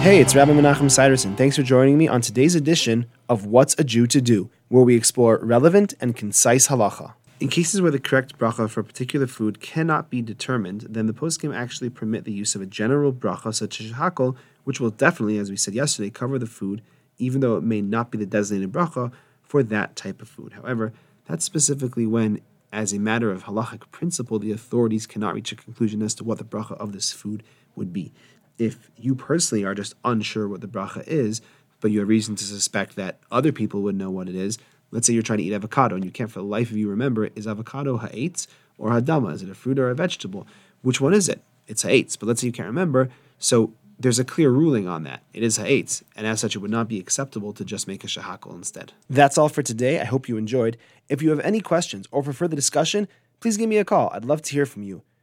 Hey, it's Rabbi Menachem Siderson. Thanks for joining me on today's edition of What's a Jew to Do, where we explore relevant and concise halacha. In cases where the correct bracha for a particular food cannot be determined, then the poskim actually permit the use of a general bracha such as shehakol, which will definitely, as we said yesterday, cover the food, even though it may not be the designated bracha for that type of food. However, that's specifically when, as a matter of halachic principle, the authorities cannot reach a conclusion as to what the bracha of this food would be. If you personally are just unsure what the bracha is, but you have reason to suspect that other people would know what it is, Let's say you're trying to eat avocado and you can't for the life of you remember is avocado ha'etz or hadama? Is it a fruit or a vegetable? Which one is it? It's ha'etz, but let's say you can't remember. So there's a clear ruling on that. It is ha'etz, and as such, it would not be acceptable to just make a shehakol instead. That's all for today. I hope you enjoyed. If you have any questions or for further discussion, please give me a call. I'd love to hear from you.